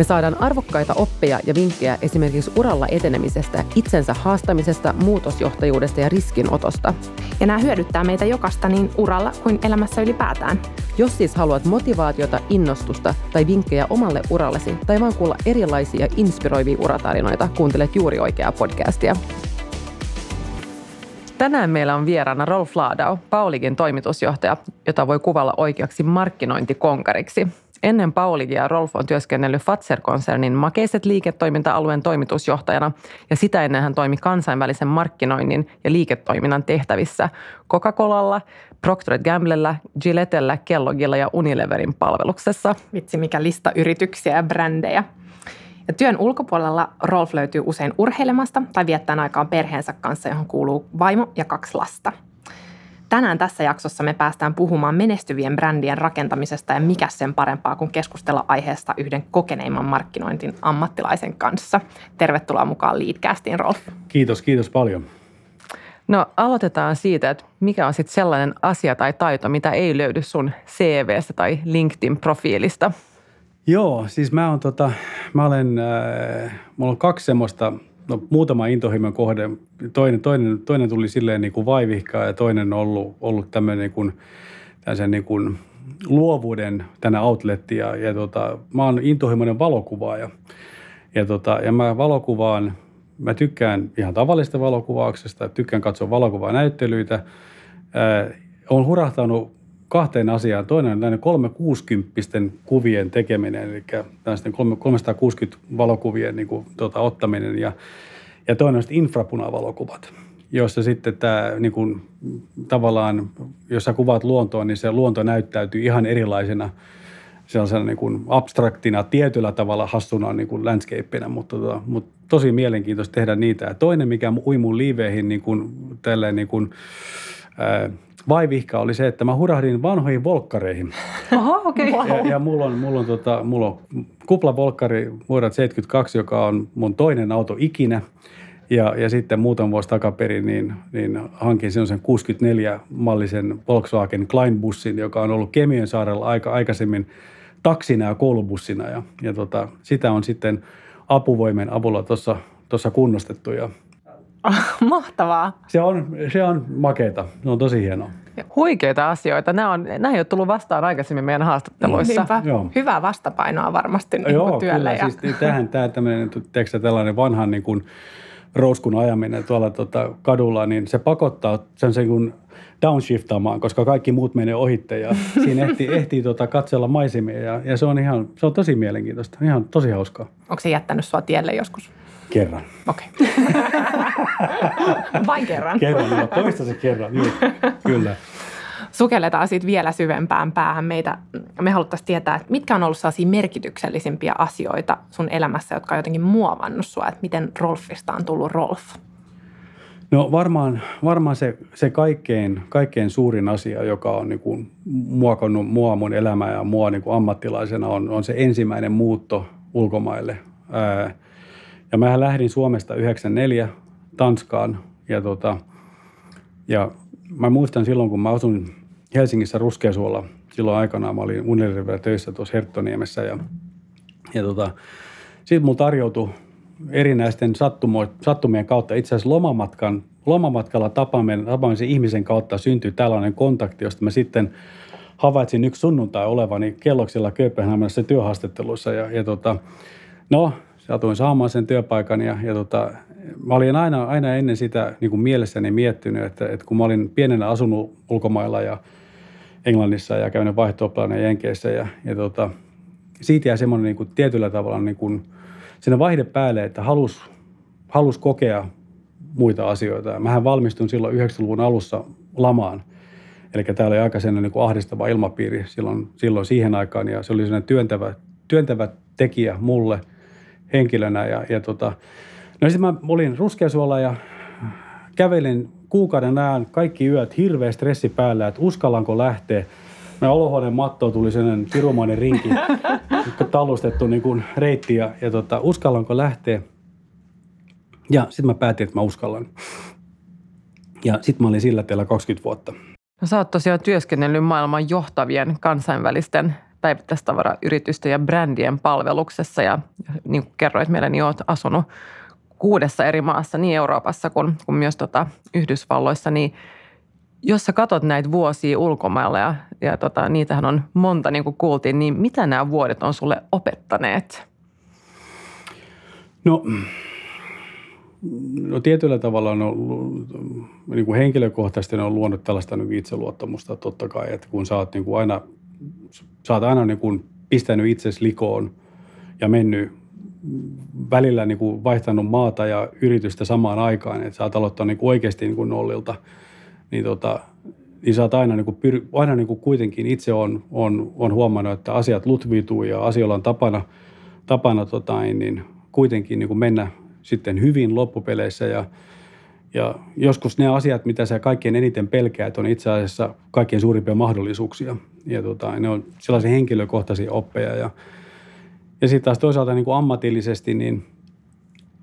Me saadaan arvokkaita oppeja ja vinkkejä esimerkiksi uralla etenemisestä, itsensä haastamisesta, muutosjohtajuudesta ja riskinotosta. Ja nämä hyödyttää meitä jokasta niin uralla kuin elämässä ylipäätään. Jos siis haluat motivaatiota, innostusta tai vinkkejä omalle urallesi tai vaan kuulla erilaisia inspiroivia uratarinoita, kuuntelet juuri oikeaa podcastia. Tänään meillä on vieraana Rolf Laadau, Paulikin toimitusjohtaja, jota voi kuvalla oikeaksi markkinointikonkariksi. Ennen Paulikia Rolf on työskennellyt Fatser-konsernin makeiset liiketoiminta-alueen toimitusjohtajana ja sitä ennen hän toimi kansainvälisen markkinoinnin ja liiketoiminnan tehtävissä Coca-Colalla, Procter Gamblella, Gillettellä, Kellogilla ja Unileverin palveluksessa. Vitsi, mikä lista yrityksiä ja brändejä. Ja työn ulkopuolella Rolf löytyy usein urheilemasta tai viettää aikaa perheensä kanssa, johon kuuluu vaimo ja kaksi lasta – Tänään tässä jaksossa me päästään puhumaan menestyvien brändien rakentamisesta ja mikä sen parempaa kuin keskustella aiheesta yhden kokeneimman markkinointin ammattilaisen kanssa. Tervetuloa mukaan Leadcastiin, Rolf. Kiitos, kiitos paljon. No aloitetaan siitä, että mikä on sitten sellainen asia tai taito, mitä ei löydy sun CVstä tai LinkedIn-profiilista? Joo, siis mä, on tota, mä olen, äh, mulla on kaksi semmoista – no, muutama intohimon kohde. Toinen, toinen, toinen tuli silleen niin kuin vaivihkaa ja toinen on ollut, ollut tämmöinen niin kuin, niin kuin luovuuden tänä outletti. Ja, ja tota, mä oon intohimoinen valokuvaaja. Ja, tota, ja mä valokuvaan, mä tykkään ihan tavallista valokuvauksesta, tykkään katsoa valokuvanäyttelyitä. Äh, olen hurahtanut kahteen asiaan. Toinen on näiden 360 kuvien tekeminen, eli tällaisten 360 valokuvien niin kuin, tuota, ottaminen ja, ja toinen on infrapunavalokuvat, jossa sitten tämä niin kuin, tavallaan, jos sä kuvaat luontoa, niin se luonto näyttäytyy ihan erilaisena sellaisena niin kuin abstraktina, tietyllä tavalla hassuna niin kuin landscapeina, mutta, tota, mutta tosi mielenkiintoista tehdä niitä. Ja toinen, mikä ui mun liiveihin niin kuin, tälleen niin kuin, vaivihka oli se, että mä hurahdin vanhoihin volkkareihin. Oho, okei. Okay. Ja, ja mulla on, mulla on, tota, mulla on kuplavolkkari vuodelta 72, joka on mun toinen auto ikinä. Ja, ja sitten muutaman vuosi takaperin niin, niin hankin sen 64-mallisen Volkswagen Kleinbussin, joka on ollut Kemiön saarella aika aikaisemmin taksina ja koulubussina. Ja, ja tota, sitä on sitten apuvoimen avulla tuossa kunnostettu ja Mahtavaa. Se on, se on makeita. Se on tosi hienoa. Huikeita asioita. Nämä, on, nämä ei ole tullut vastaan aikaisemmin meidän haastatteluissa. Joo. Hyvää vastapainoa varmasti niin Joo, työlle. Kyllä. Ja... Siis tähän tämä tämmöinen, tekstä, tällainen vanhan niin kuin rouskun ajaminen tuolla tota, kadulla, niin se pakottaa sen, sen kun downshiftamaan, koska kaikki muut menee ohitte ja siinä ehtii, ehtii tota katsella maisemia ja, ja se on ihan, se on tosi mielenkiintoista, ihan tosi hauskaa. Onko se jättänyt sua tielle joskus? Kerran. Okei. Okay. Vain kerran. Kerran, joo. Toista se kerran, joo. Kyllä. Sukelletaan sitten vielä syvempään päähän meitä. Me haluttaisiin tietää, että mitkä on ollut sellaisia merkityksellisimpiä asioita sun elämässä, jotka on jotenkin muovannut sua, että miten Rolfista on tullut Rolf? No varmaan, varmaan se, se kaikkein, kaikkein suurin asia, joka on niin kuin muokannut mua mun elämää ja mua niin kuin ammattilaisena, on, on se ensimmäinen muutto ulkomaille. Ää, ja mä lähdin Suomesta 94 Tanskaan ja, tota, ja mä muistan silloin, kun mä asun Helsingissä Ruskeasuolla, silloin aikanaan mä olin Unilever töissä tuossa Herttoniemessä ja, ja tota, sitten mulla tarjoutui erinäisten sattumo, sattumien kautta, itse asiassa lomamatkan, lomamatkalla tapaamisen, tapaamisen ihmisen kautta syntyi tällainen kontakti, josta mä sitten havaitsin yksi sunnuntai olevani kelloksilla Kööpenhaminassa työhaastatteluissa ja, ja tota, no satuin saamaan sen työpaikan ja, ja tota, mä olin aina, aina ennen sitä niin kuin mielessäni miettinyt, että, että kun mä olin pienenä asunut ulkomailla ja Englannissa ja käynyt vaihto Jenkeissä ja, ja tota, siitä jäi semmoinen niin kuin tietyllä tavalla niin kuin, sinne vaihde päälle, että halus, halus kokea muita asioita. Mähän valmistun silloin 90-luvun alussa lamaan. Eli täällä oli aika niin kuin ahdistava ilmapiiri silloin, silloin siihen aikaan ja se oli sellainen työntävä, työntävä tekijä mulle – henkilönä. Ja, ja tota, no sitten mä olin Ruskeasuolla ja kävelin kuukauden ajan kaikki yöt hirveä stressi päällä, että uskallanko lähteä. meidän olohuoneen mattoon tuli sellainen pirumainen rinki, tallustettu niin kuin reitti ja, ja tota, uskallanko lähteä. Ja sitten mä päätin, että mä uskallan. Ja sitten mä olin sillä teillä 20 vuotta. No, sä oot tosiaan työskennellyt maailman johtavien kansainvälisten päivittäistavarayritysten ja brändien palveluksessa ja niin kuin kerroit meille, niin oot asunut kuudessa eri maassa, niin Euroopassa kuin, kuin myös tota Yhdysvalloissa, niin jos sä katot näitä vuosia ulkomailla ja, ja tota, niitähän on monta niin kuin kuultiin, niin mitä nämä vuodet on sulle opettaneet? No, no tietyllä tavalla on ollut, niin kuin henkilökohtaisesti on luonut tällaista niin itseluottamusta totta kai, että kun sä oot niin kuin aina, sä oot aina niin kuin pistänyt itsesi likoon ja mennyt välillä niin kuin vaihtanut maata ja yritystä samaan aikaan, että sä oot aloittanut niin kuin oikeasti niin kuin nollilta, niin, tota, niin sä oot aina, niin kuin, aina niin kuin kuitenkin itse on, on, on huomannut, että asiat lutviituu ja asioilla on tapana, tapana tota, niin kuitenkin niin kuin mennä sitten hyvin loppupeleissä ja, ja joskus ne asiat, mitä sä kaikkein eniten pelkäät, on itse asiassa kaikkein suurimpia mahdollisuuksia. Ja tota, ne on sellaisia henkilökohtaisia oppeja ja ja sitten taas toisaalta niin kuin ammatillisesti, niin,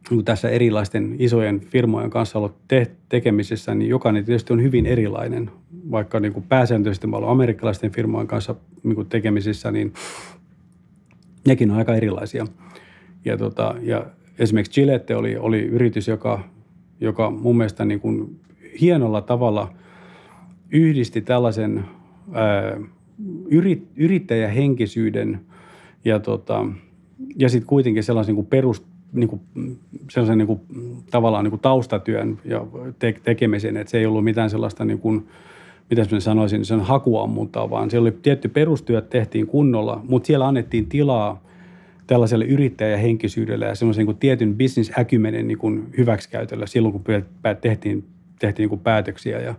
niin tässä erilaisten isojen firmojen kanssa ollut te- tekemisissä, niin jokainen tietysti on hyvin erilainen. Vaikka niin kuin pääsääntöisesti mä amerikkalaisten firmojen kanssa niin kuin tekemisissä, niin nekin on aika erilaisia. Ja, tota, ja esimerkiksi Gillette oli, oli yritys, joka, joka mun mielestä niin kuin hienolla tavalla yhdisti tällaisen ää, yrit, yrittäjähenkisyyden ja tota, ja sitten kuitenkin sellaisen niin perus, niin kuin, sellaisen niin kuin, tavallaan niin kuin taustatyön ja te- tekemisen, että se ei ollut mitään sellaista niin kuin, mitä mä sanoisin, sen hakuammuntaa, vaan siellä oli tietty perustyöt tehtiin kunnolla, mutta siellä annettiin tilaa tällaiselle yrittäjähenkisyydelle ja semmoisen niin tietyn business acumenin niin hyväksikäytöllä silloin, kun tehtiin, tehtiin niin kuin päätöksiä. Ja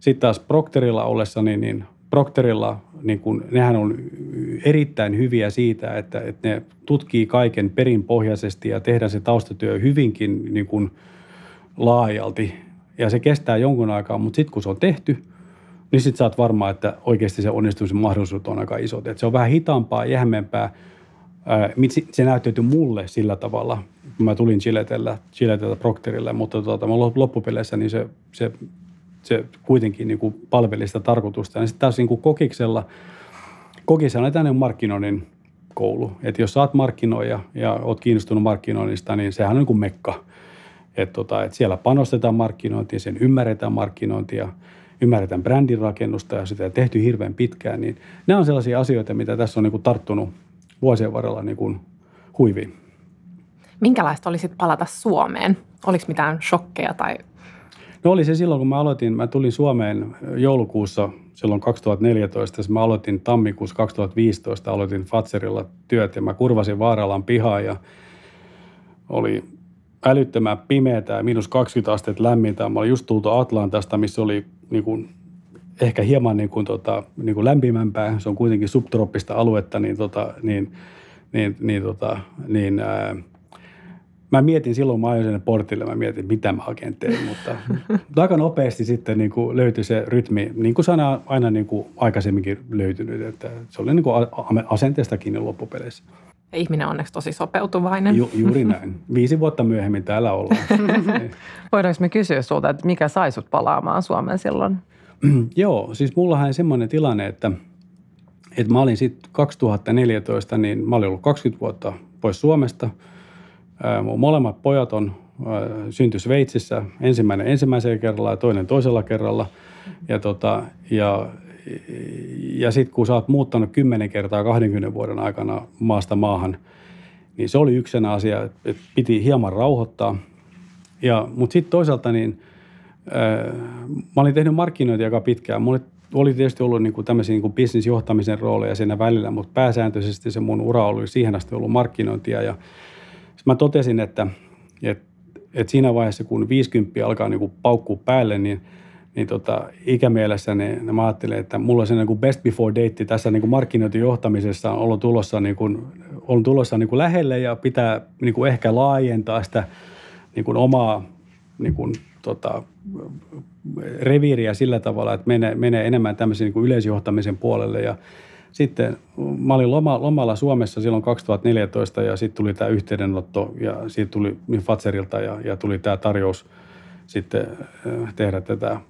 sitten taas Procterilla ollessa, niin, niin Procterilla, niin kun, nehän on erittäin hyviä siitä, että, että ne tutkii kaiken perinpohjaisesti ja tehdään se taustatyö hyvinkin niin kun, laajalti. Ja se kestää jonkun aikaa, mutta sitten kun se on tehty, niin sitten saat varmaan, että oikeasti se onnistumisen mahdollisuudet on aika isot. Et se on vähän hitaampaa, jähmempää. Se näyttäytyi mulle sillä tavalla, kun mä tulin Chiletellä, Chiletellä Procterille, mutta tuota, loppupeleissä niin se, se se kuitenkin niin kuin palveli sitä tarkoitusta. Ja sitten taas niin kuin kokiksella, kokiksella on tänne markkinoinnin koulu. Että jos saat markkinoija ja oot kiinnostunut markkinoinnista, niin sehän on niin kuin mekka. Että tota, et siellä panostetaan markkinointiin, sen ymmärretään markkinointia, ymmärretään brändin rakennusta ja sitä tehty hirveän pitkään. Niin nämä on sellaisia asioita, mitä tässä on niin kuin tarttunut vuosien varrella niin kuin huiviin. Minkälaista oli sitten palata Suomeen? Oliko mitään shokkeja tai No oli se silloin, kun mä aloitin, mä tulin Suomeen joulukuussa silloin 2014, mä aloitin tammikuussa 2015, aloitin Fatserilla työt ja mä kurvasin Vaaralan pihaa ja oli älyttömän pimeätä ja miinus 20 astetta lämmintä. Mä olin just tultu Atlantasta, missä oli niin kuin, ehkä hieman niin kuin, tota, niin kuin lämpimämpää. Se on kuitenkin subtrooppista aluetta, niin, tota, niin, niin, niin, tota, niin ää, mä mietin silloin, mä ajoin sinne portille, mä mietin, mitä mä oikein teen, mutta aika nopeasti sitten niin kuin löytyi se rytmi, niin kuin sana aina niin kuin aikaisemminkin löytynyt, että se oli niin kuin asenteesta kiinni loppupeleissä. Ja ihminen on onneksi tosi sopeutuvainen. Ju, juuri näin. Viisi vuotta myöhemmin täällä ollaan. Voidaanko me kysyä sulta, että mikä sai sut palaamaan Suomeen silloin? Joo, siis mullahan semmoinen tilanne, että, että mä olin sitten 2014, niin mä olin ollut 20 vuotta pois Suomesta – Mun molemmat pojat on synty Sveitsissä, ensimmäinen ensimmäisellä kerralla ja toinen toisella kerralla. Ja, tota, ja, ja sitten kun sä oot muuttanut kymmenen kertaa 20 vuoden aikana maasta maahan, niin se oli yksi asia, että piti hieman rauhoittaa. Ja, mutta sitten toisaalta niin, mä olin tehnyt markkinointia aika pitkään. Mulla oli tietysti ollut niin kuin tämmöisiä niin kuin bisnisjohtamisen rooleja siinä välillä, mutta pääsääntöisesti se mun ura oli siihen asti ollut markkinointia ja – mä totesin, että, että, että siinä vaiheessa, kun 50 alkaa niin paukkua päälle, niin, niin tota, ikämielessä niin, niin mä ajattelin, että mulla se niin kuin best before date tässä niin kuin markkinointijohtamisessa on ollut tulossa, niin kuin, on tulossa niin kuin lähelle ja pitää niin kuin ehkä laajentaa sitä niin kuin omaa niin kuin, tota, reviiriä sillä tavalla, että menee, menee enemmän tämmöisen niin kuin yleisjohtamisen puolelle ja sitten mä olin loma, lomalla Suomessa silloin 2014 ja sitten tuli tämä yhteydenotto ja siitä tuli Fatserilta ja, ja tuli tämä tarjous sitten äh, tehdä tätä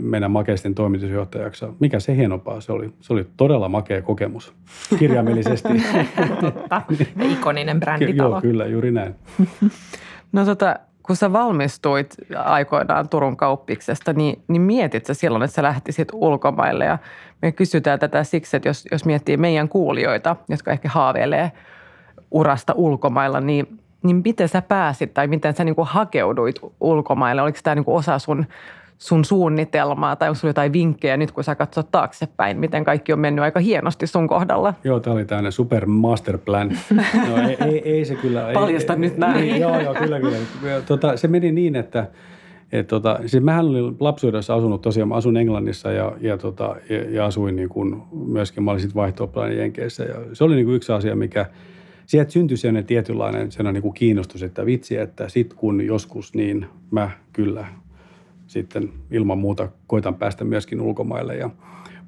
meidän makeisten toimitusjohtajaksi. Mikä se hienompaa se oli? Se oli todella makea kokemus kirjaimellisesti. Totta. Ikoninen bränditalo. Joo, kyllä, juuri näin. No tota, kun sä valmistuit aikoinaan Turun kauppiksesta, niin, niin mietit sä silloin, että sä lähtisit ulkomaille ja me kysytään tätä siksi, että jos, jos miettii meidän kuulijoita, jotka ehkä haaveilee urasta ulkomailla, niin, niin miten sä pääsit tai miten sä niin kuin hakeuduit ulkomaille? Oliko tämä niin kuin osa sun, sun suunnitelmaa tai onko sulla jotain vinkkejä nyt, kun sä katsot taaksepäin, miten kaikki on mennyt aika hienosti sun kohdalla? Joo, tämä oli tämmöinen super master plan. No ei, ei, ei se kyllä. Paljasta ei, nyt näin. Ei, joo, joo, kyllä, kyllä. Tota, se meni niin, että et tota, siis mähän olin lapsuudessa asunut tosiaan, mä asun Englannissa ja, ja, tota, ja, ja asuin niin kuin myöskin, mä olin sitten vaihto Jenkeissä ja se oli niin kuin yksi asia, mikä, sieltä syntyi sellainen tietynlainen sellainen niin kuin kiinnostus, että vitsi, että sit kun joskus, niin mä kyllä sitten ilman muuta koitan päästä myöskin ulkomaille ja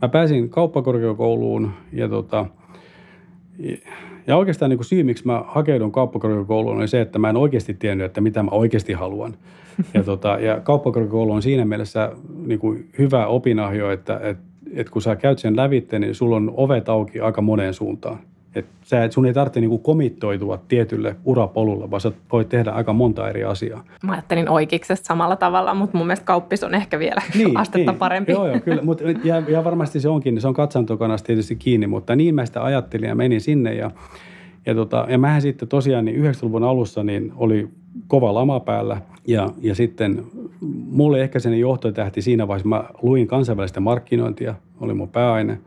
mä pääsin kauppakorkeakouluun ja tota, ja oikeastaan niin kuin syy, miksi mä hakeudun kauppakorkeakouluun, oli se, että mä en oikeasti tiennyt, että mitä mä oikeasti haluan. Ja, tota, ja kauppakorkeakoulu on siinä mielessä niin kuin hyvä opinahjo, että et, et kun sä käyt sen lävitte, niin sulla on ovet auki aika moneen suuntaan. Et sä, sun ei tarvitse niinku komittoitua tietylle urapolulle, vaan sä voit tehdä aika monta eri asiaa. Mä ajattelin oikeiksesta samalla tavalla, mutta mun mielestä kauppis on ehkä vielä niin, astetta niin. parempi. Joo, joo, kyllä. Mut, ja, ja, varmasti se onkin, se on katsantokannasta tietysti kiinni, mutta niin mä sitä ajattelin ja menin sinne. Ja, ja, tota, ja mähän sitten tosiaan niin 90-luvun alussa niin oli kova lama päällä ja, ja sitten mulle ehkä sen johtotähti siinä vaiheessa, mä luin kansainvälistä markkinointia, oli mun pääaine.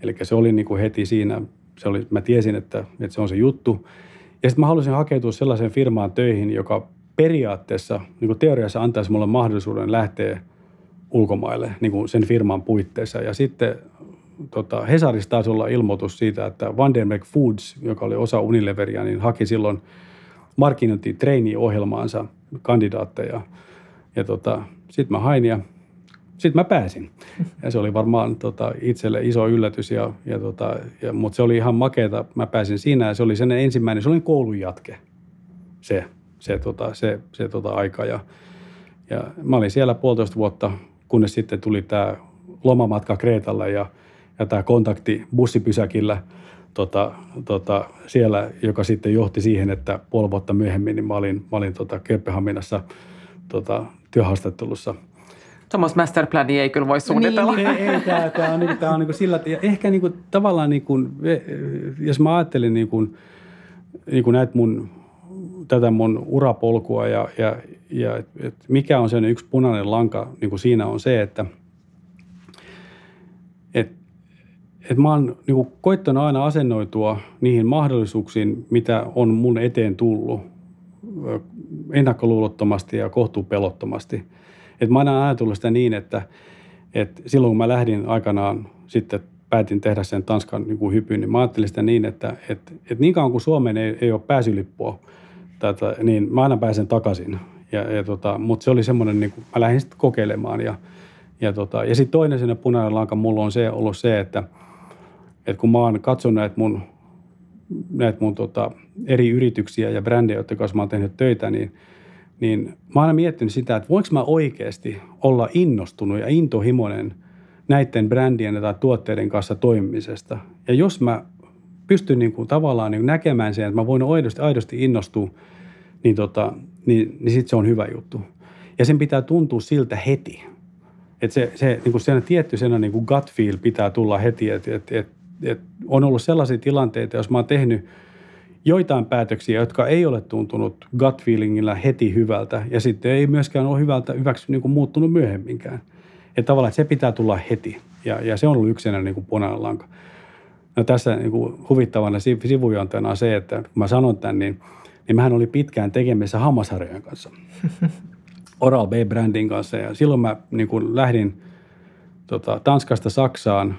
Eli se oli niin kuin heti siinä se oli, mä tiesin, että, että se on se juttu. Ja sitten mä halusin hakeutua sellaiseen firmaan töihin, joka periaatteessa, niin kuin teoriassa antaisi mulle mahdollisuuden lähteä ulkomaille niin kuin sen firman puitteissa. Ja sitten tota, Hesarissa taisi olla ilmoitus siitä, että Vandenberg Foods, joka oli osa Unileveria, niin haki silloin markkinointi trainee-ohjelmaansa kandidaatteja. Ja tota, sitten mä hain ja sitten mä pääsin. Ja se oli varmaan tota, itselle iso yllätys, ja, ja tota, ja, mutta se oli ihan makeeta. Mä pääsin siinä ja se oli sen ensimmäinen, se oli koulun jatke, se, se, tota, se, se tota aika. Ja, ja mä olin siellä puolitoista vuotta, kunnes sitten tuli tämä lomamatka Kreetalle ja, ja tämä kontakti bussipysäkillä tota, tota, siellä, joka sitten johti siihen, että puoli vuotta myöhemmin niin mä olin, mä olin tota Kööpenhaminassa tota, työhaastattelussa – Tuommoista masterplania ei kyllä voi suunnitella. Niin, ei, ei tämä, tämä on, niin, tämä on niin kuin sillä, ja ehkä niin kuin, tavallaan niin kuin, jos mä ajattelin niin kuin, niin kuin näitä mun, tätä mun urapolkua ja, ja, ja et mikä on sen yksi punainen lanka niin kuin siinä on se, että et, et mä oon niin kuin koittanut aina asennoitua niihin mahdollisuuksiin, mitä on mun eteen tullut ennakkoluulottomasti ja kohtuupelottomasti – et mä aina ajatellut sitä niin, että, että silloin kun mä lähdin aikanaan sitten päätin tehdä sen Tanskan niin kuin hypyn, niin mä ajattelin sitä niin, että, että, että niin kauan kuin Suomeen ei, ei ole pääsylippua, tätä, niin mä aina pääsen takaisin. Ja, ja tota, mutta se oli semmoinen, niin kuin, mä lähdin sitten kokeilemaan. Ja, ja, tota, ja sitten toinen sinne punainen lanka mulla on se, ollut se, että, että kun mä oon katsonut näitä mun, näitä mun tota, eri yrityksiä ja brändejä, joiden kanssa mä oon tehnyt töitä, niin – niin mä oon aina miettinyt sitä, että voinko mä oikeasti olla innostunut ja intohimoinen näiden brändien tai tuotteiden kanssa toimimisesta. Ja jos mä pystyn niin kuin tavallaan niin kuin näkemään sen, että mä voin aidosti, aidosti innostua, niin, tota, niin, niin sitten se on hyvä juttu. Ja sen pitää tuntua siltä heti. Että se, se niin kuin sen tietty sen niin kuin gut feel pitää tulla heti. Että et, et, et on ollut sellaisia tilanteita, jos mä oon tehnyt – joitain päätöksiä, jotka ei ole tuntunut gut feelingillä heti hyvältä ja sitten ei myöskään ole hyvältä hyväksy, niin kuin muuttunut myöhemminkään. Että tavallaan että se pitää tulla heti ja, ja se on ollut yksi niin kuin punainen lanka. No tässä niin kuin huvittavana sivujontena on se, että kun mä sanon tämän, niin, niin mähän oli pitkään tekemisissä hammasharjojen kanssa. Oral B-brändin kanssa ja silloin mä niin kuin lähdin tota, Tanskasta Saksaan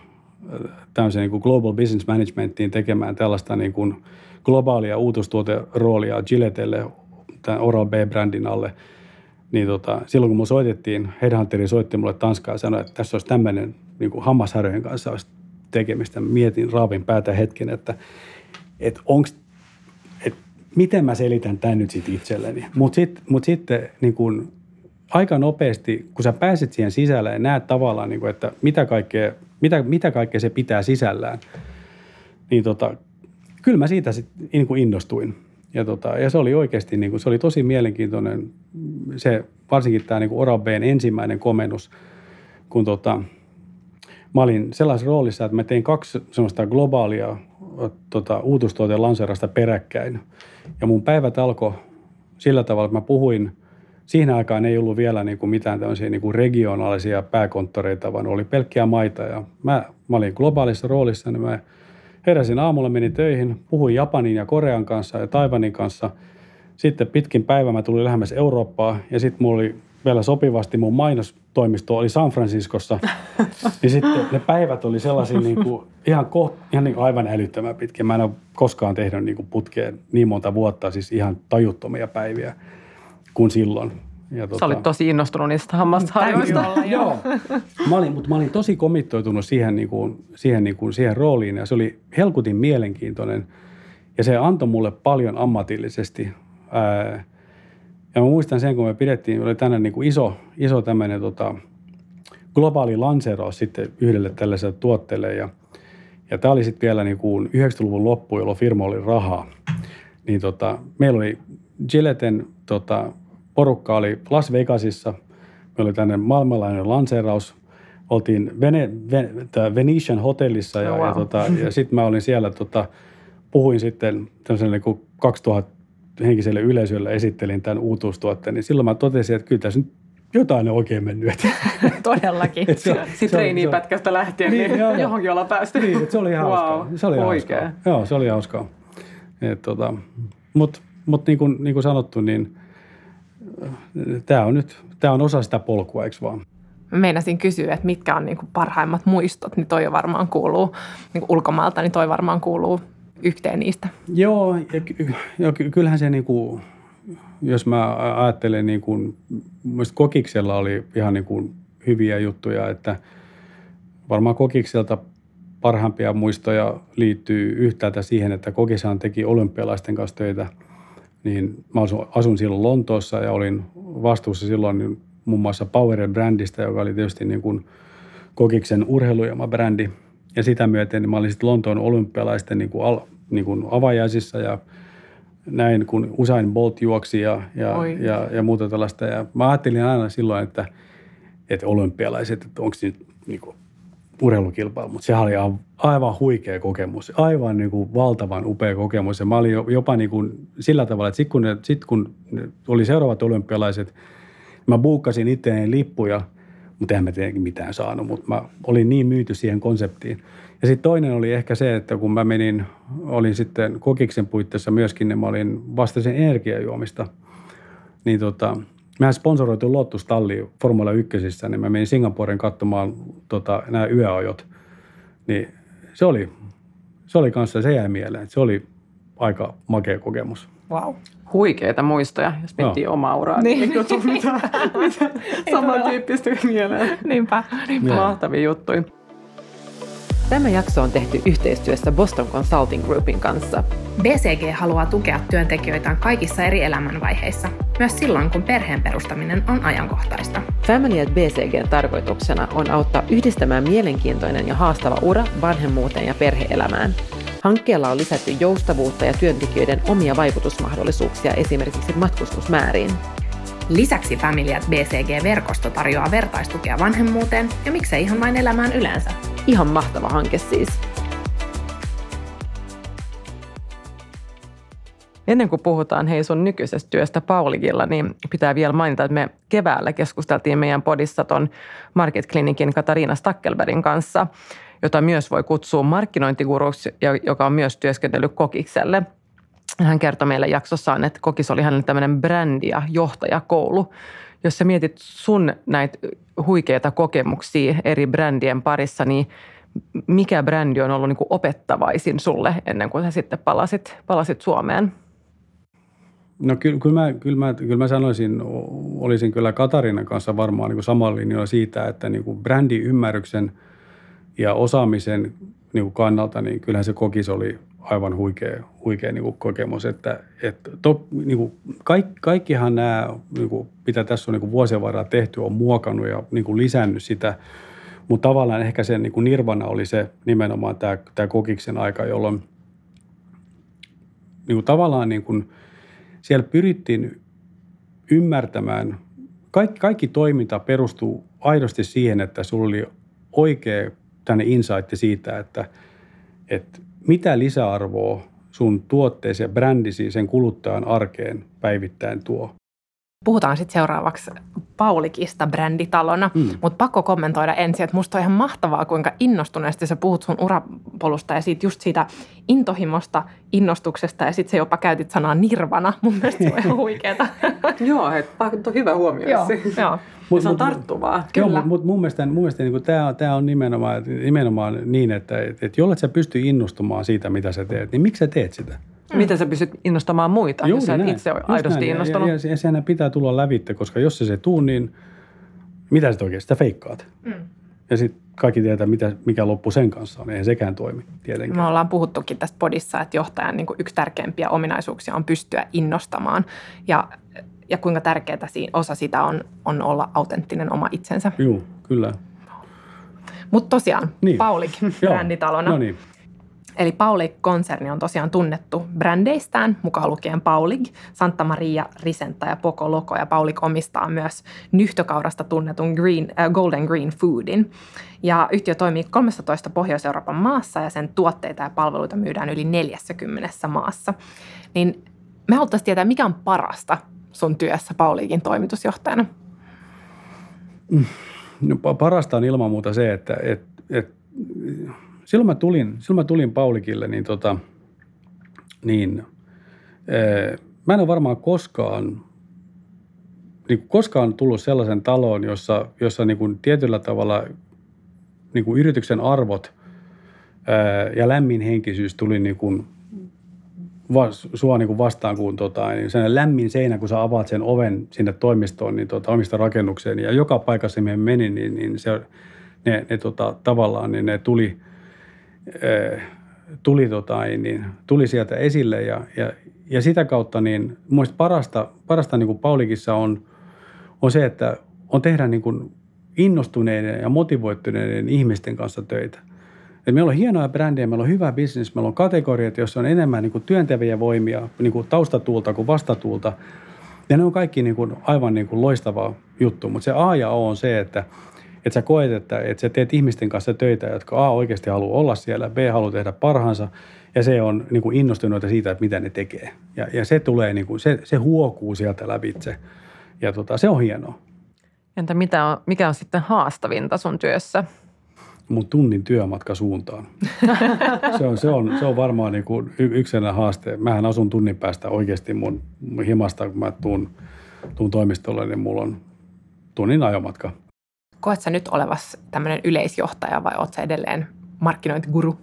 tämmöiseen niin kuin Global Business Managementiin tekemään tällaista niin kuin – globaalia uutustuoteroolia Gilletelle tämän Oral B-brändin alle. niin tota, silloin kun me soitettiin, Headhunteri soitti mulle Tanskaa ja sanoi, että tässä olisi tämmöinen niin kuin hammasharjojen kanssa olisi tekemistä. Mietin, raavin päätä hetken, että, että onko että miten mä selitän tämän nyt sitten itselleni. Mutta sit, mut sitten niin kun, aika nopeasti, kun sä pääset siihen sisälle ja näet tavallaan, niin kun, että mitä kaikkea, mitä, mitä kaikkea se pitää sisällään, niin tota, kyllä mä siitä sitten niin innostuin. Ja, tota, ja se oli oikeasti, niin kuin, se oli tosi mielenkiintoinen, se, varsinkin tämä niin Orabeen ensimmäinen komennus, kun tota, mä olin sellaisessa roolissa, että mä tein kaksi sellaista globaalia tota, uutustuoteen lanseerasta peräkkäin. Ja mun päivät alkoi sillä tavalla, että mä puhuin, siinä aikaan ei ollut vielä niin kuin mitään tämmöisiä niin kuin regionaalisia pääkonttoreita, vaan oli pelkkiä maita. Ja mä, mä olin globaalissa roolissa, niin mä heräsin aamulla, menin töihin, puhuin Japanin ja Korean kanssa ja Taivanin kanssa. Sitten pitkin päivää mä tulin lähemmäs Eurooppaa ja sitten mulla oli vielä sopivasti mun mainostoimisto oli San Franciscossa. niin sitten ne päivät oli sellaisia niin kuin, ihan, koht, ihan niin kuin aivan älyttömän pitkiä. Mä en ole koskaan tehnyt niin kuin putkeen niin monta vuotta, siis ihan tajuttomia päiviä kuin silloin. Ja tota... Sä olit tosi innostunut niistä hammasharjoista. Joo. Mä olin, mutta mä olin tosi komittoitunut siihen, niin kuin, siihen, niin kuin, siihen rooliin ja se oli helkutin mielenkiintoinen. Ja se antoi mulle paljon ammatillisesti. Ää, ja mä muistan sen, kun me pidettiin, oli tänne niin kuin iso, iso tämmöinen tota, globaali lanseeraus sitten yhdelle tällaiselle tuotteelle. Ja, ja tämä oli sitten vielä niin kuin 90-luvun loppu, jolloin firma oli rahaa. Niin tota, meillä oli Gilletten tota, porukka oli Las Vegasissa. Me oli tänne maailmanlainen lanseeraus. Oltiin Vene, Venetian hotellissa ja, oh, wow. ja, tota, ja sitten mä olin siellä, tota, puhuin sitten tämmöiselle niin 2000 henkiselle yleisölle esittelin tämän uutuustuotteen, niin silloin mä totesin, että kyllä tässä nyt jotain on oikein mennyt. Todellakin. Sitten pätkästä lähtien, niin, niin joo, johonkin ollaan päästy. Niin, se oli ihan wow. hauskaa. Se oli Oikein. hauskaa. Joo, se oli hauskaa. tota, Mutta mut niin kuin, niin kuin sanottu, niin tämä on nyt tämä on osa sitä polkua, eikö vaan? Meinasin kysyä, että mitkä on niin kuin parhaimmat muistot, niin toi varmaan kuuluu niin kuin ulkomailta, niin toi varmaan kuuluu yhteen niistä. Joo, ja, ja kyllähän se niin kuin, jos mä ajattelen niin kuin, Kokiksella oli ihan niin kuin hyviä juttuja, että varmaan Kokikselta parhaimpia muistoja liittyy yhtäältä siihen, että Kokisaan teki olympialaisten kanssa töitä – niin mä asun, asun silloin Lontoossa ja olin vastuussa silloin niin muun muassa Power-brändistä, joka oli tietysti niin kuin Kokiksen urheilujama-brändi. Ja sitä myöten niin mä olin sitten Lontoon olympialaisten niin kuin al, niin kuin avajaisissa ja näin, kun Usain Bolt juoksi ja, ja, ja, ja muuta tällaista. Ja mä ajattelin aina silloin, että, että olympialaiset, että onko nyt niin kuin urheilukilpailu, mutta sehän oli aivan huikea kokemus, aivan niin kuin valtavan upea kokemus. Ja mä olin jopa niin kuin sillä tavalla, että sitten kun, ne, sit kun ne oli seuraavat olympialaiset, mä buukkasin itselleen lippuja, mutta eihän mä tietenkin mitään saanut, mutta mä olin niin myyty siihen konseptiin. Ja sitten toinen oli ehkä se, että kun mä menin, olin sitten kokiksen puitteissa myöskin, niin mä olin vastaisen energiajuomista, niin tota, Mehän sponsoroitu Lotus Talli Formula 1, niin mä menin Singaporen katsomaan tota, nämä yöajot. Niin se oli, se oli kanssa, se jäi mieleen. Se oli aika makea kokemus. Wow. Huikeita muistoja, jos miettii no. omaa uraa. Niin. Niin mitä, mitä samantyyppistä mieleen. Niinpä. niinpä. Mahtavia juttuja. Tämä jakso on tehty yhteistyössä Boston Consulting Groupin kanssa. BCG haluaa tukea työntekijöitään kaikissa eri elämänvaiheissa, myös silloin kun perheen perustaminen on ajankohtaista. Family at BCG tarkoituksena on auttaa yhdistämään mielenkiintoinen ja haastava ura vanhemmuuteen ja perheelämään. Hankkeella on lisätty joustavuutta ja työntekijöiden omia vaikutusmahdollisuuksia esimerkiksi matkustusmääriin. Lisäksi Family at BCG-verkosto tarjoaa vertaistukea vanhemmuuteen ja miksei ihan vain elämään yleensä. Ihan mahtava hanke siis. Ennen kuin puhutaan hei sun nykyisestä työstä Paulikilla, niin pitää vielä mainita, että me keväällä keskusteltiin meidän podissa ton Market Clinicin Katariina Stakkelbergin kanssa, jota myös voi kutsua markkinointiguruksi, joka on myös työskennellyt Kokikselle. Hän kertoi meille jaksossaan, että Kokis oli hänelle tämmöinen brändi- ja johtajakoulu. Jos sä mietit sun näitä huikeita kokemuksia eri brändien parissa, niin mikä brändi on ollut niin kuin opettavaisin sulle ennen kuin sä sitten palasit, palasit Suomeen? No kyllä, kyllä, mä, kyllä, mä, kyllä mä sanoisin, olisin kyllä Katarinan kanssa varmaan niin samalla linjalla siitä, että niin kuin brändiymmärryksen ja osaamisen niin kuin kannalta, niin kyllähän se kokis oli aivan huikea, huikea niin kuin kokemus. Että, että to, niin kuin kaikki, kaikkihan nämä, niin kuin, mitä tässä on niin kuin vuosien varrella tehty, on muokannut ja niin kuin lisännyt sitä. Mutta tavallaan ehkä sen niin kuin nirvana oli se nimenomaan tämä, tämä kokiksen aika, jolloin niin kuin tavallaan niin kuin, siellä pyrittiin ymmärtämään, kaikki, kaikki toiminta perustuu aidosti siihen, että sulla oli oikea tänne insight siitä, että, että mitä lisäarvoa sun tuotteeseen ja brändisi sen kuluttajan arkeen päivittäin tuo. Puhutaan sitten seuraavaksi Paulikista bränditalona, mm. mutta pakko kommentoida ensin, että musta on ihan mahtavaa, kuinka innostuneesti sä puhut sun urapolusta ja siitä just siitä intohimosta, innostuksesta ja sitten se jopa käytit sanaa nirvana. Mun mielestä se on ihan huikeeta. Joo, on hyvä huomio. joo, joo. Mut, se on tarttuvaa. Kyllä. Joo, mutta mun mielestä, mun mielestä niin tämä on, tää on nimenomaan, nimenomaan niin, että et, et jollet sä pysty innostumaan siitä, mitä sä teet, niin miksi sä teet sitä? Mm. Miten sä pystyt innostamaan muita, Juuri jos sä itse ole aidosti näin. innostunut? Ja, ja, ja sehän pitää tulla lävitte, koska jos se se tuu, niin mitä sä oikeasti sitä feikkaat? Mm. Ja sitten kaikki tietää, mitä, mikä loppu sen kanssa on. Eihän sekään toimi tietenkään. Me ollaan puhuttukin tästä podissa, että johtajan niin yksi tärkeimpiä ominaisuuksia on pystyä innostamaan. Ja, ja kuinka tärkeää osa sitä on, on olla autenttinen oma itsensä. Joo, kyllä. Mutta tosiaan, niin. Paulik bränditalona. no niin. Eli Paulig-konserni on tosiaan tunnettu brändeistään, mukaan lukien Paulig, Santa Maria, Risenta ja Poco Loco. Ja Paulig omistaa myös nyhtökaurasta tunnetun green, äh, Golden Green Foodin. Ja yhtiö toimii 13 Pohjois-Euroopan maassa ja sen tuotteita ja palveluita myydään yli 40 maassa. Niin me haluttaisiin tietää, mikä on parasta sun työssä Pauligin toimitusjohtajana? No, parasta on ilman muuta se, että et, et silloin mä tulin, silloin mä tulin Paulikille, niin, tota, niin ee, mä en ole varmaan koskaan, niin koskaan tullut sellaisen taloon, jossa, jossa niin kuin tietyllä tavalla niin kuin yrityksen arvot ää, ja lämmin henkisyys tuli niin kuin vas, sua niin kuin vastaan, kun tota, niin sen lämmin seinä, kun sä avaat sen oven sinne toimistoon, niin tota, omista rakennukseen, ja joka paikassa, mihin menin, niin, niin se, ne, ne tota, tavallaan, niin ne tuli – tuli, tota, niin, tuli sieltä esille ja, ja, ja sitä kautta niin mun parasta, parasta niin kuin Paulikissa on, on se, että on tehdä niin kuin innostuneiden ja motivoituneiden ihmisten kanssa töitä. Et meillä on hienoja brändejä, meillä on hyvä bisnes, meillä on kategoriat, joissa on enemmän niin kuin työntäviä voimia niin kuin taustatuulta kuin vastatuulta. Ja ne on kaikki niin kuin aivan niin kuin loistava juttu, mutta se A ja O on se, että – että sä koet, että, että sä teet ihmisten kanssa töitä, jotka A oikeasti haluaa olla siellä, B haluaa tehdä parhaansa ja se on niin kuin innostuneita siitä, että mitä ne tekee. Ja, ja se tulee, niin kuin, se, se huokuu sieltä lävitse ja tota, se on hienoa. Entä mitä on, mikä on sitten haastavinta sun työssä? Mun tunnin työmatka suuntaan. se, on, se, on, se on varmaan niin kuin yksi haaste. Mähän asun tunnin päästä oikeasti mun himasta, kun mä tuun, tuun toimistolle, niin mulla on tunnin ajomatka – Koet sä nyt olevas tämmöinen yleisjohtaja vai oot sä edelleen markkinointiguru? No,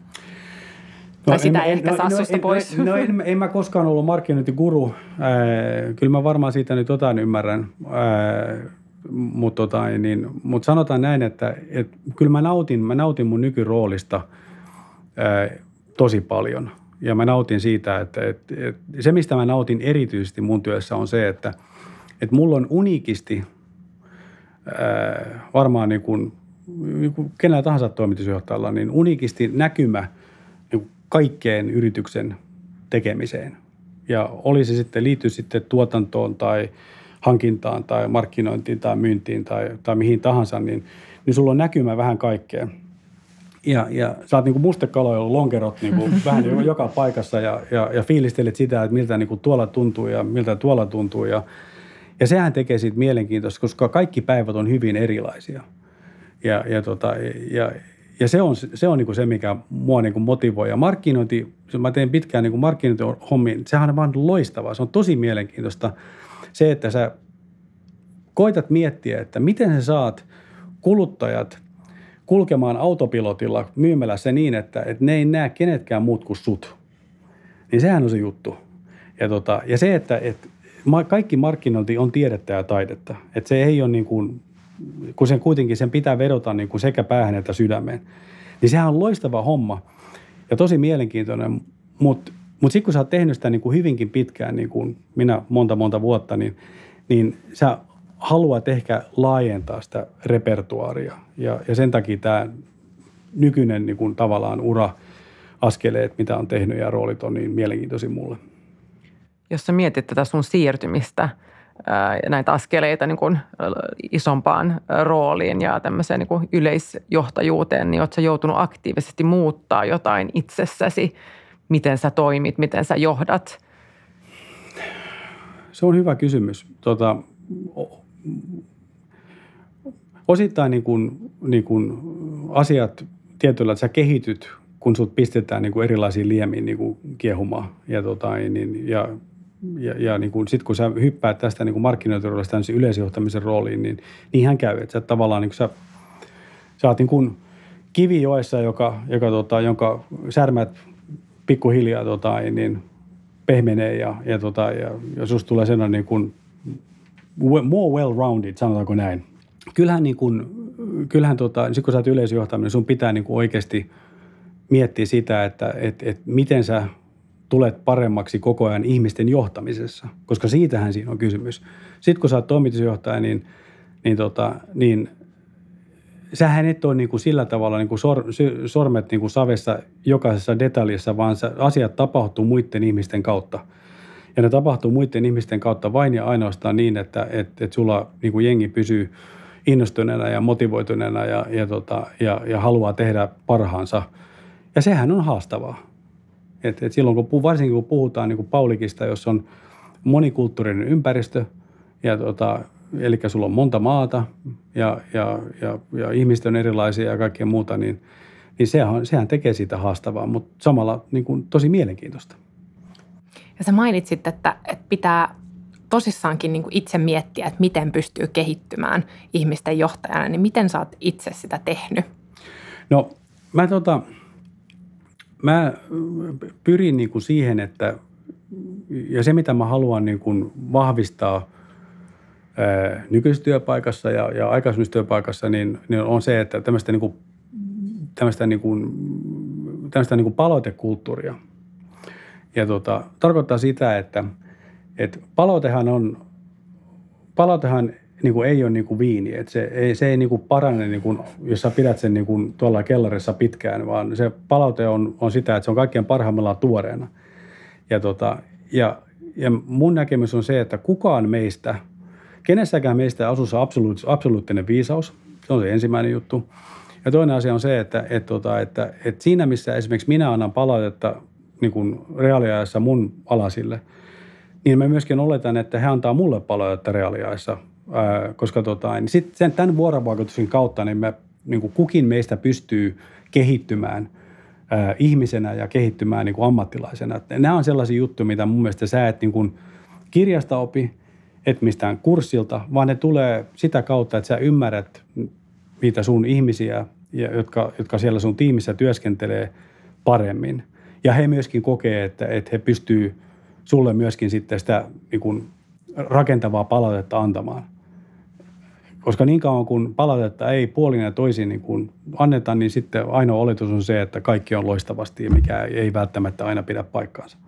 tai sitä en, ei ehkä no, saa no, susta en, pois. No, no en, en mä koskaan ollut markkinointiguru. Äh, kyllä mä varmaan siitä nyt jotain ymmärrän. Äh, mutta tota, niin, mut sanotaan näin, että et, kyllä mä nautin, mä nautin mun nykyroolista äh, tosi paljon. Ja mä nautin siitä, että et, et, se mistä mä nautin erityisesti mun työssä on se, että et mulla on uniikisti – varmaan niin kuin, niin kuin kenellä tahansa toimitusjohtajalla, niin unikisti näkymä niin kaikkeen yrityksen tekemiseen. Ja oli se sitten, liittyy sitten tuotantoon tai hankintaan tai markkinointiin tai myyntiin tai, tai mihin tahansa, niin, niin sulla on näkymä vähän kaikkeen. Ja, ja sä oot niin kuin mustekaloilla lonkerot niin kuin vähän joka paikassa ja, ja, ja fiilistelet sitä, että miltä niin kuin tuolla tuntuu ja miltä tuolla tuntuu ja, ja sehän tekee siitä mielenkiintoista, koska kaikki päivät on hyvin erilaisia. Ja, ja, tota, ja, ja se on se, on niin se mikä mua niin kuin motivoi. Ja markkinointi, mä teen pitkään niin markkinointihommiin, sehän on vaan loistavaa. Se on tosi mielenkiintoista se, että sä koitat miettiä, että miten sä saat kuluttajat kulkemaan autopilotilla myymälässä niin, että, että ne ei näe kenetkään muut kuin sut. Niin sehän on se juttu. Ja, tota, ja se, että, että kaikki markkinointi on tiedettä ja taidetta. Että se ei ole niin kuin, kun sen kuitenkin sen pitää vedota niin kuin sekä päähän että sydämeen. Niin sehän on loistava homma ja tosi mielenkiintoinen, mutta mutta sitten kun sä oot tehnyt sitä niin kuin hyvinkin pitkään, niin kuin minä monta monta vuotta, niin, niin sä haluat ehkä laajentaa sitä repertuaaria. Ja, ja sen takia tämä nykyinen niin kuin tavallaan ura, askeleet, mitä on tehnyt ja roolit on niin mielenkiintoisia mulle. Jos sä mietit tätä sun siirtymistä, näitä askeleita niin kuin isompaan rooliin ja tämmöiseen niin kuin yleisjohtajuuteen, niin oletko joutunut aktiivisesti muuttaa jotain itsessäsi, miten sä toimit, miten sä johdat? Se on hyvä kysymys. Tota, osittain niin kuin, niin kuin asiat tietyllä, että sä kehityt, kun sut pistetään niin kuin erilaisiin liemiin niin kuin kiehumaan. Ja, tota, niin, ja, ja, ja niin kuin, sit kun sä hyppäät tästä niin markkinointiroolista yleisjohtamisen rooliin, niin niin hän käy. Että sä tavallaan niin kuin sä, sä oot niin kuin kivijoessa, joka, joka, tota, jonka särmät pikkuhiljaa tota, niin pehmenee ja, ja, tota, ja, ja susta tulee sellainen niin kuin more well-rounded, sanotaanko näin. Kyllähän, niin kuin, kyllähän tota, sit kun sä oot yleisjohtaminen, sun pitää niin kuin oikeasti miettiä sitä, että et, et miten sä tulet paremmaksi koko ajan ihmisten johtamisessa, koska siitähän siinä on kysymys. Sitten kun sä oot toimitusjohtaja, niin, niin, tota, niin sähän et ole niin kuin sillä tavalla niin kuin sor, sormet niin kuin savessa jokaisessa detaljissa, vaan asiat tapahtuu muiden ihmisten kautta. Ja ne tapahtuu muiden ihmisten kautta vain ja ainoastaan niin, että et, et sulla niin kuin jengi pysyy innostuneena ja motivoituneena ja, ja, tota, ja, ja haluaa tehdä parhaansa. Ja sehän on haastavaa. Et, et silloin kun, varsinkin kun puhutaan niin kuin Paulikista, jos on monikulttuurinen ympäristö ja tota, eli sulla on monta maata ja, ja, ja, ja ihmiset on erilaisia ja kaikkea muuta, niin, niin sehän, sehän tekee siitä haastavaa, mutta samalla niin kuin tosi mielenkiintoista. Ja sä mainitsit, että, että pitää tosissaankin niin kuin itse miettiä, että miten pystyy kehittymään ihmisten johtajana, niin miten sä oot itse sitä tehnyt? No mä, tota, mä pyrin niin kuin siihen, että ja se mitä mä haluan niin kuin vahvistaa – nykyisessä työpaikassa ja, ja aikaisemmassa työpaikassa, niin, niin on se, että tämmöistä, niin kuin, tämmöistä, niin kuin, tämmöistä niin kuin palautekulttuuria. Ja tota, tarkoittaa sitä, että, että palautehan on, palautehan niin kuin ei ole niin kuin viini. Että se ei, se ei niin kuin parane, niin kuin, jos sä pidät sen niin kuin tuolla kellarissa pitkään, vaan se palaute on, on sitä, että se on kaikkein parhaimmillaan tuoreena. Ja, tota, ja, ja mun näkemys on se, että kukaan meistä – Kenessäkään meistä asussa absoluut, absoluuttinen viisaus. Se on se ensimmäinen juttu. Ja toinen asia on se, että, että, tota, että, että, että siinä missä esimerkiksi minä annan palautetta niin kuin reaaliajassa mun alasille, niin mä myöskin oletan, että he antaa mulle palautetta reaaliajassa, koska tota, niin sit sen, tämän vuorovaikutuksen kautta niin me, niin kuin kukin meistä pystyy kehittymään ää, ihmisenä ja kehittymään niin kuin ammattilaisena. Nämä on sellaisia juttuja, mitä mun mielestä sä et niin kuin kirjasta opi, et mistään kurssilta, vaan ne tulee sitä kautta, että sä ymmärrät niitä sun ihmisiä, jotka, jotka siellä sun tiimissä työskentelee paremmin. Ja he myöskin kokee, että, että he pystyy sulle myöskin sitten sitä niin kuin rakentavaa palautetta antamaan. Koska niin kauan kun palautetta ei puolin ja toisin niin kuin anneta, niin sitten ainoa oletus on se, että kaikki on loistavasti mikä ei välttämättä aina pidä paikkaansa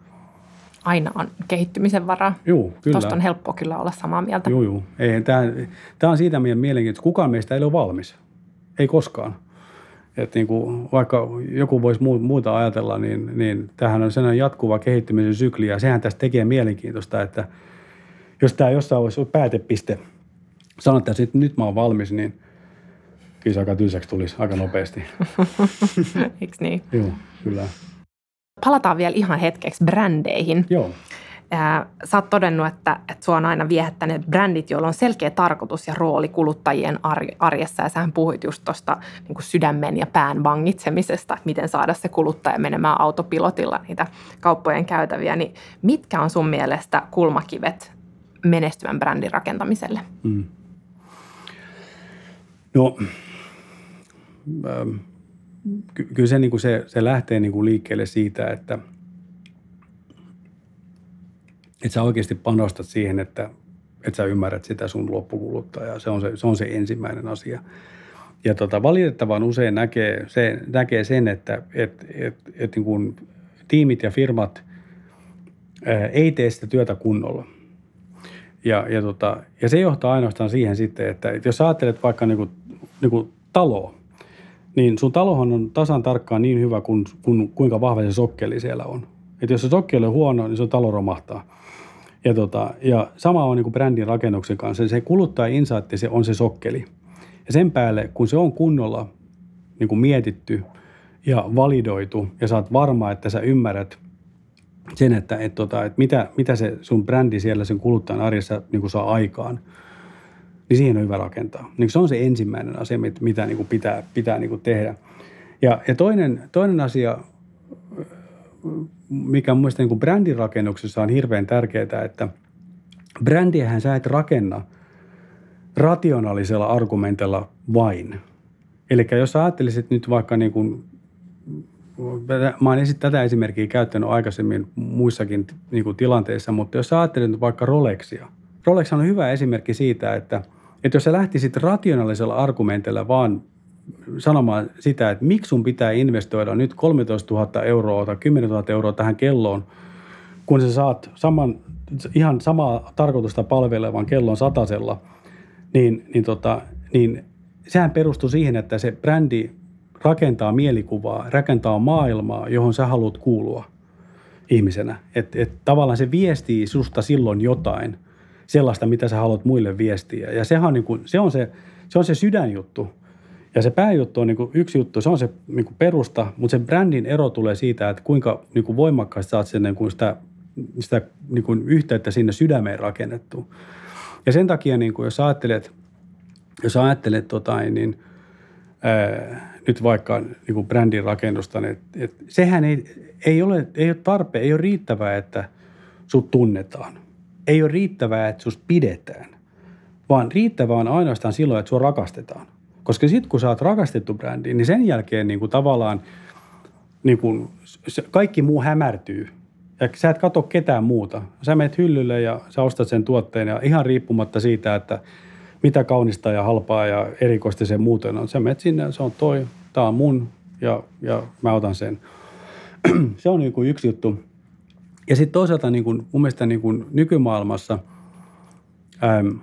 aina on kehittymisen varaa. Joo, kyllä. Tuosta on helppo kyllä olla samaa mieltä. Joo, joo. Ei, tämä, tämä on siitä meidän mielenkiintoista, että kukaan meistä ei ole valmis. Ei koskaan. Että niin kuin, vaikka joku voisi muuta ajatella, niin, niin tämähän on sellainen jatkuva kehittymisen sykli ja sehän tästä tekee mielenkiintoista, että jos tämä jossain olisi päätepiste, sanottaisiin, että nyt mä oon valmis, niin kyllä se aika tylsäksi tulisi aika nopeasti. Eikö niin? Joo, kyllä palataan vielä ihan hetkeksi brändeihin. Joo. Sä oot todennut, että, että sua on aina viehättäneet brändit, joilla on selkeä tarkoitus ja rooli kuluttajien arjessa. Ja sähän puhuit just tuosta niin sydämen ja pään vangitsemisesta, että miten saada se kuluttaja menemään autopilotilla niitä kauppojen käytäviä. Niin mitkä on sun mielestä kulmakivet menestyvän brändin rakentamiselle? Mm. No, ähm ky- kyllä se, niin kuin se, se lähtee niin kuin liikkeelle siitä, että, että sä oikeasti panostat siihen, että, että sä ymmärrät sitä sun loppukuluttajaa. Se on se, se, on se ensimmäinen asia. Ja tota, valitettavan usein näkee, se, näkee sen, että et, et, et niin kuin tiimit ja firmat ää, ei tee sitä työtä kunnolla. Ja, ja, tota, ja se johtaa ainoastaan siihen sitten, että, että jos ajattelet vaikka niin kuin, niin kuin taloa, niin sun talohan on tasan tarkkaan niin hyvä, kuin, kuin, kuinka vahva se sokkeli siellä on. Että jos se sokkeli on huono, niin se talo romahtaa. Ja, tota, ja sama on niin kuin brändin rakennuksen kanssa. Se kuluttaja insight, se on se sokkeli. Ja sen päälle, kun se on kunnolla niin kuin mietitty ja validoitu ja saat varma, että sä ymmärrät sen, että, että, tota, että mitä, mitä se sun brändi siellä sen kuluttajan arjessa niin kuin saa aikaan, niin siihen on hyvä rakentaa. Niin se on se ensimmäinen asia, mitä niin kuin pitää, pitää niin kuin tehdä. Ja, ja toinen, toinen asia, mikä mun niin kuin brändin rakennuksessa on hirveän tärkeää, että brändiähän sä et rakenna rationaalisella argumentilla vain. Eli jos sä ajattelisit nyt vaikka niin kuin, mä oon esit tätä esimerkkiä käyttänyt aikaisemmin muissakin niin kuin tilanteissa, mutta jos sä ajattelet vaikka Rolexia. Rolex on hyvä esimerkki siitä, että, että jos sä lähtisit rationaalisella argumentilla vaan sanomaan sitä, että miksi sun pitää investoida nyt 13 000 euroa tai 10 000 euroa tähän kelloon, kun sä saat saman, ihan samaa tarkoitusta palvelevan kellon satasella, niin, niin, tota, niin sehän perustuu siihen, että se brändi rakentaa mielikuvaa, rakentaa maailmaa, johon sä haluat kuulua ihmisenä. Että et tavallaan se viestii susta silloin jotain, sellaista, mitä sä haluat muille viestiä. Ja sehän on, niin kuin, se, on se, se on se sydänjuttu. Ja se pääjuttu on niin kuin yksi juttu, se on se niin kuin perusta, mutta sen brändin ero tulee siitä, että kuinka niin kuin voimakkaasti saat sen niin kuin sitä, sitä niin kuin yhteyttä sinne sydämeen rakennettu. Ja sen takia, niin kuin jos ajattelet, jos ajattelet tota, niin, ää, nyt vaikka niin kuin brändin rakennusta, niin että, että sehän ei, ei, ole, ei ole tarpeen, ei ole riittävää, että sut tunnetaan. Ei ole riittävää, että susta pidetään, vaan riittävää on ainoastaan silloin, että sua rakastetaan. Koska sitten kun sä oot rakastettu brändi, niin sen jälkeen niin kuin tavallaan niin kuin kaikki muu hämärtyy. Ja sä et katso ketään muuta. Sä menet hyllylle ja sä ostat sen tuotteen ja ihan riippumatta siitä, että mitä kaunista ja halpaa ja erikoista se muuten on. Sä menet sinne, se on toi, tää on mun ja, ja mä otan sen. se on niin kuin yksi juttu. Ja sitten toisaalta niin kuin, mun mielestä niin kuin nykymaailmassa äm,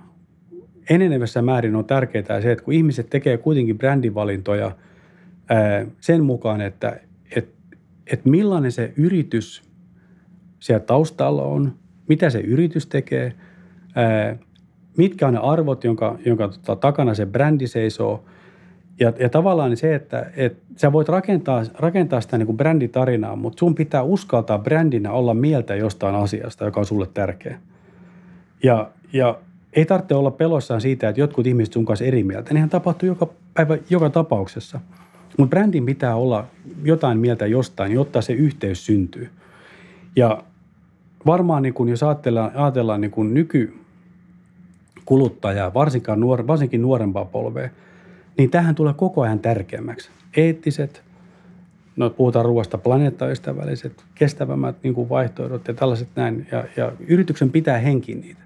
enenevässä määrin on tärkeää se, että kun ihmiset tekee kuitenkin brändivalintoja ää, sen mukaan, että et, et millainen se yritys siellä taustalla on, mitä se yritys tekee, ää, mitkä on ne arvot, jonka, jonka tota, takana se brändi seisoo. Ja, ja tavallaan se, että et sä voit rakentaa, rakentaa sitä niin kuin bränditarinaa, mutta sun pitää uskaltaa brändinä olla mieltä jostain asiasta, joka on sulle tärkeä. Ja, ja ei tarvitse olla pelossaan siitä, että jotkut ihmiset sun kanssa eri mieltä. Nehän tapahtuu joka päivä, joka tapauksessa. Mutta brändin pitää olla jotain mieltä jostain, jotta se yhteys syntyy. Ja varmaan niin kun, jos ajatellaan, ajatellaan niin kun nykykuluttajaa, varsinkin, nuor, varsinkin nuorempaa polvea, niin tähän tulee koko ajan tärkeämmäksi. Eettiset, no puhutaan ruoasta, planeettaystävälliset, kestävämmät niin kuin vaihtoehdot ja tällaiset näin. Ja, ja yrityksen pitää henkiä niitä.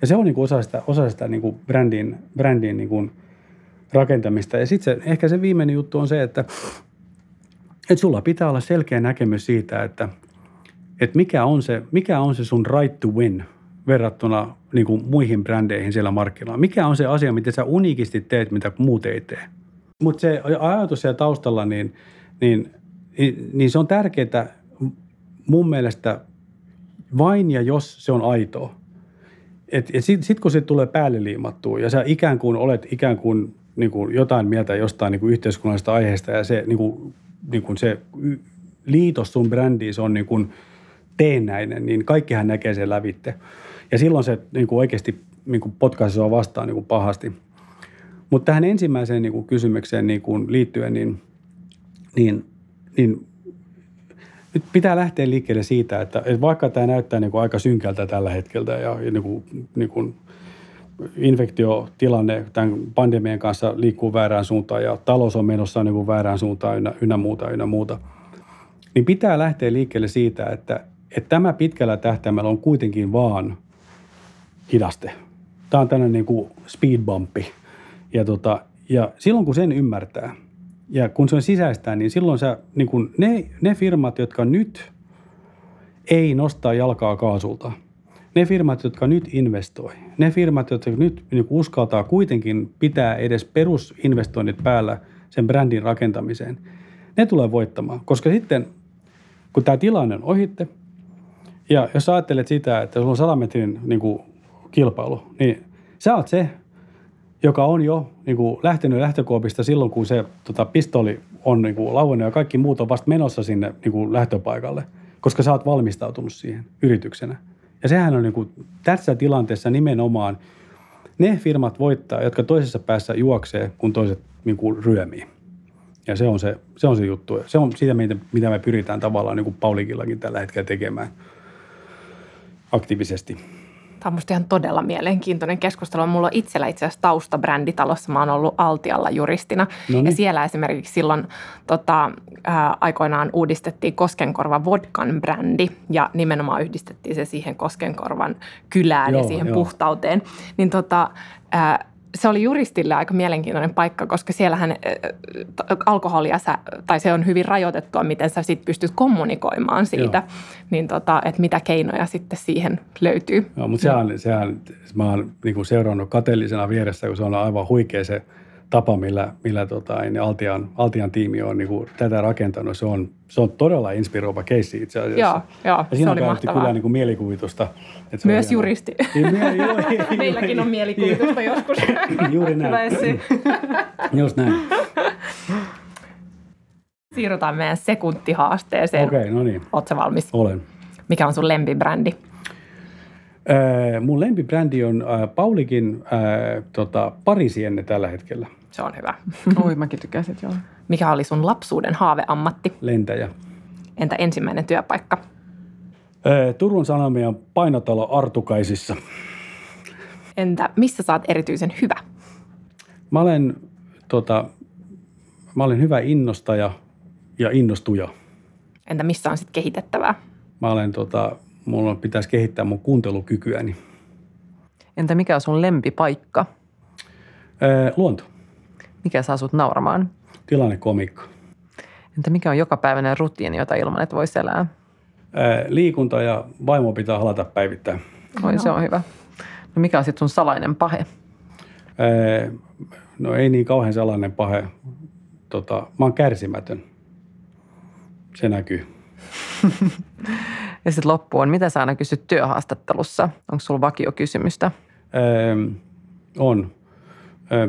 Ja se on niin kuin osa sitä, osa sitä niin kuin brändin, brändin niin kuin rakentamista. Ja sitten ehkä se viimeinen juttu on se, että, että sulla pitää olla selkeä näkemys siitä, että, että mikä, on se, mikä on se sun right to win verrattuna niin kuin muihin brändeihin siellä markkinoilla. Mikä on se asia, mitä sä uniikisti teet, mitä muut ei tee. Mutta se ajatus siellä taustalla, niin, niin, niin, niin se on tärkeää mun mielestä vain ja jos se on aitoa et, et sitten sit kun se tulee päälle liimattua ja sä ikään kuin olet ikään kuin, niin kuin jotain mieltä jostain niin kuin yhteiskunnallisesta aiheesta ja se, niin kuin, niin kuin se liitos sun brändiin, se on niin kuin teennäinen, niin kaikkihan näkee sen lävitte. Ja silloin se niin kuin oikeasti niin kuin potkaisi sua vastaan niin kuin pahasti. Mutta tähän ensimmäiseen niin kuin kysymykseen niin kuin liittyen, niin, niin, niin nyt pitää lähteä liikkeelle siitä, että, että vaikka tämä näyttää niin kuin aika synkältä tällä hetkellä ja niin kuin, niin kuin infektiotilanne tämän pandemian kanssa liikkuu väärään suuntaan ja talous on menossa niin kuin väärään suuntaan ynnä, ynnä muuta, ynnä muuta, niin pitää lähteä liikkeelle siitä, että, että tämä pitkällä tähtäimellä on kuitenkin vaan hidaste. Tämä on tämmöinen niin kuin speed bumpi. Ja, tota, ja silloin kun sen ymmärtää ja kun se on sisäistään, niin silloin sä, niin kuin ne, ne firmat, jotka nyt ei nostaa jalkaa kaasulta, ne firmat, jotka nyt investoi, ne firmat, jotka nyt niin uskaltaa kuitenkin pitää edes perusinvestoinnit päällä sen brändin rakentamiseen, ne tulee voittamaan. Koska sitten, kun tämä tilanne on ohitte, ja jos ajattelet sitä, että sulla on 100 metrin niin kuin, kilpailu, niin sä oot se, joka on jo niin kuin, lähtenyt lähtökuopista silloin, kun se tota, pistoli on niin kuin, lauennut ja kaikki muut on vasta menossa sinne niin kuin, lähtöpaikalle, koska sä oot valmistautunut siihen yrityksenä. Ja sehän on niin kuin, tässä tilanteessa nimenomaan ne firmat voittaa, jotka toisessa päässä juoksee, kun toiset niin kuin, ryömii. Ja se on se, se on se juttu. Se on sitä, mitä me pyritään tavallaan niin kuin Paulikillakin tällä hetkellä tekemään aktiivisesti. Tämä on musta ihan todella mielenkiintoinen keskustelu. Mulla on itsellä itse asiassa tausta bränditalossa. Mä oon ollut Altialla juristina. Noniin. Ja siellä esimerkiksi silloin tota, ää, aikoinaan uudistettiin Koskenkorva Vodkan brändi. Ja nimenomaan yhdistettiin se siihen Koskenkorvan kylään joo, ja siihen joo. puhtauteen. Niin tota, ää, se oli juristille aika mielenkiintoinen paikka, koska siellähän alkoholia, sä, tai se on hyvin rajoitettua, miten sä sit pystyt kommunikoimaan siitä, Joo. niin tota, että mitä keinoja sitten siihen löytyy. Joo, mutta sehän, sehän mä oon niin seurannut kateellisena vieressä, kun se on aivan huikea se tapa, millä, millä tota, niin Altian, Altian tiimi on niin kuin, tätä rakentanut. Se on, se on todella inspiroiva keissi itse asiassa. Joo, joo ja siinä se oli mahtavaa. kyllä niin kuin mielikuvitusta. Että Myös juristi. Niin, joo, Meilläkin on mielikuvitusta joskus. Juuri näin. Just näin. Siirrytään meidän sekuntihaasteeseen. Okei, okay, no niin. Oletko valmis? Olen. Mikä on sun lempibrändi? Äh, mun lempibrändi on äh, Paulikin äh, tota, parisienne tällä hetkellä. Se on hyvä. Oi, mäkin tykäsin, joo. Mikä oli sun lapsuuden haaveammatti? Lentäjä. Entä ensimmäinen työpaikka? Äh, Turun Sanomien painotalo Artukaisissa. Entä missä saat erityisen hyvä? Mä olen, tota, mä olen hyvä innostaja ja innostuja. Entä missä on sitten kehitettävää? Mä olen tota, mulla pitäisi kehittää mun kuuntelukykyäni. Entä mikä on sun lempipaikka? Ee, luonto. Mikä saa sut nauramaan? Tilannekomikko. Entä mikä on jokapäiväinen rutiini, jota ilman et voisi elää? Ee, liikunta ja vaimo pitää halata päivittäin. Oi, no. se on hyvä. No mikä on sitten sun salainen pahe? Ee, no ei niin kauhean salainen pahe. Tota, mä oon kärsimätön. Se näkyy. Ja sitten loppuun, mitä sä aina kysyt työhaastattelussa? Onko sulla vakiokysymystä? Öö, on. Öö,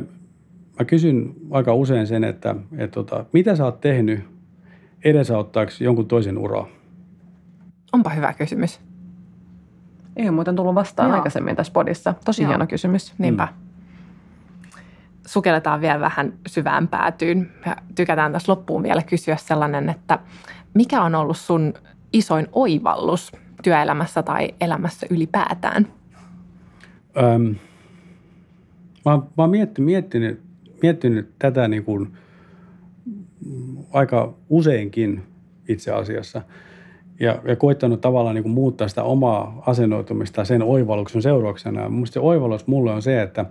mä kysyn aika usein sen, että, että tota, mitä sä oot tehnyt edesauttaaksi jonkun toisen uraa? Onpa hyvä kysymys. Ei ole muuten tullut vastaan Joo. aikaisemmin tässä podissa. Tosi Joo. hieno kysymys. Niinpä. Mm. Sukelletaan vielä vähän syvään päätyyn. Ja tykätään tässä loppuun vielä kysyä sellainen, että mikä on ollut sun isoin oivallus työelämässä tai elämässä ylipäätään? Öm, mä, mä oon miettinyt, miettinyt, miettinyt tätä niin kuin aika useinkin itse asiassa ja, ja koittanut tavallaan niin kuin muuttaa sitä omaa asennoitumista sen oivalluksen seurauksena. Mielestäni se oivallus mulle on se, että,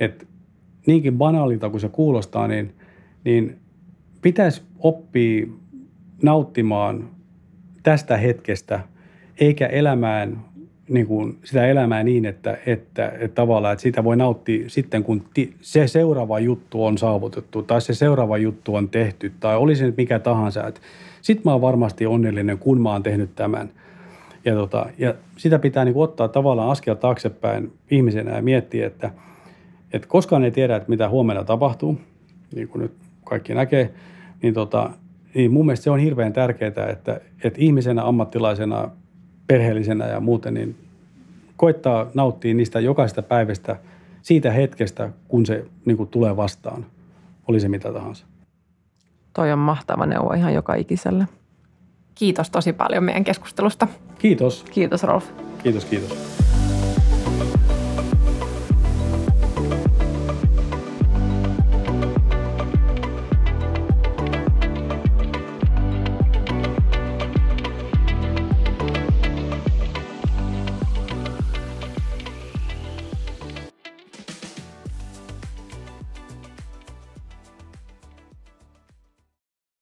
että niinkin banaalilta kuin se kuulostaa, niin, niin pitäisi oppia nauttimaan tästä hetkestä, eikä elämään niin kuin sitä elämää niin, että, että, että tavallaan että sitä voi nauttia sitten, kun ti, se seuraava juttu on saavutettu tai se seuraava juttu on tehty tai oli se nyt mikä tahansa. Sitten mä oon varmasti onnellinen, kun mä oon tehnyt tämän. Ja, tota, ja sitä pitää niin kuin ottaa tavallaan askel taaksepäin ihmisenä ja miettiä, että, että koskaan ei tiedä, että mitä huomenna tapahtuu, niin kuin nyt kaikki näkee, niin tota, niin mun mielestä se on hirveän tärkeää, että, että ihmisenä, ammattilaisena, perheellisenä ja muuten, niin koittaa nauttia niistä jokaisesta päivästä siitä hetkestä, kun se niin kuin tulee vastaan, oli se mitä tahansa. Toi on mahtava neuvo ihan joka ikiselle. Kiitos tosi paljon meidän keskustelusta. Kiitos. Kiitos Rolf. Kiitos, kiitos.